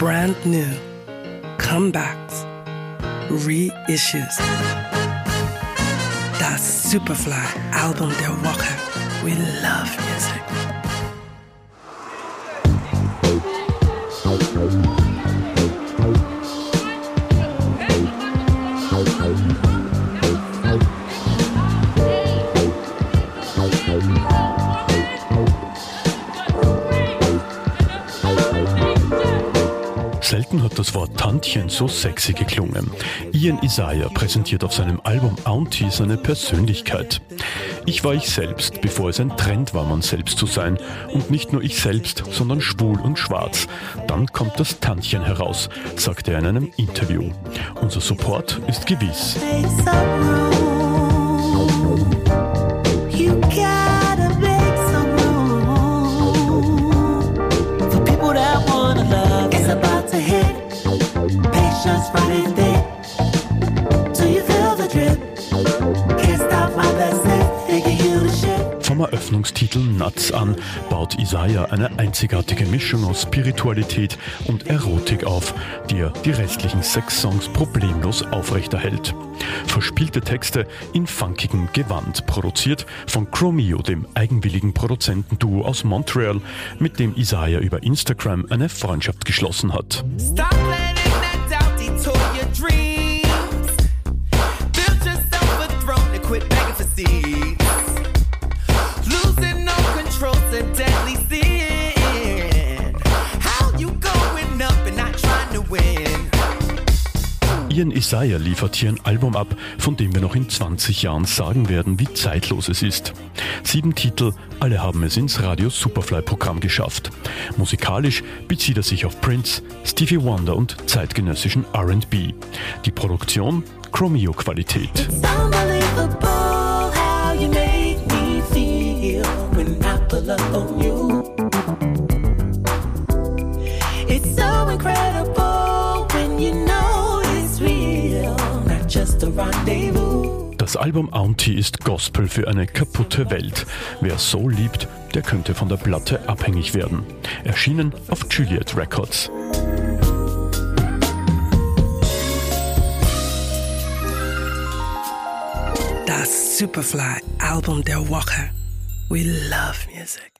brand new, comebacks, reissues. Das Superfly-Album der Woche. We love music. Selten hat das Wort Tantchen so sexy geklungen. Ian Isaiah präsentiert auf seinem Album Auntie seine Persönlichkeit. Ich war ich selbst, bevor es ein Trend war, man selbst zu sein. Und nicht nur ich selbst, sondern schwul und schwarz. Dann kommt das Tantchen heraus, sagt er in einem Interview. Unser Support ist gewiss. You Vom Eröffnungstitel Nuts an baut Isaiah eine einzigartige Mischung aus Spiritualität und Erotik auf, die er die restlichen sechs Songs problemlos aufrechterhält. Verspielte Texte in funkigem Gewand, produziert von Chromeo, dem eigenwilligen Produzentenduo aus Montreal, mit dem Isaiah über Instagram eine Freundschaft geschlossen hat. Stop letting a deadly sin. How you going up and not trying to win? Ian Isaiah liefert hier ein Album ab, von dem wir noch in 20 Jahren sagen werden, wie zeitlos es ist. Sieben Titel, alle haben es ins Radio Superfly-Programm geschafft. Musikalisch bezieht er sich auf Prince, Stevie Wonder und zeitgenössischen RB. Die Produktion Chromeo-Qualität. It's when I pull up on you. It's so incredible when you know it's real, not just a rendezvous. Das Album Auntie ist Gospel für eine kaputte Welt. Wer so liebt, der könnte von der Platte abhängig werden. Erschienen auf Juliet Records. Das Superfly-Album der Woche. We love music.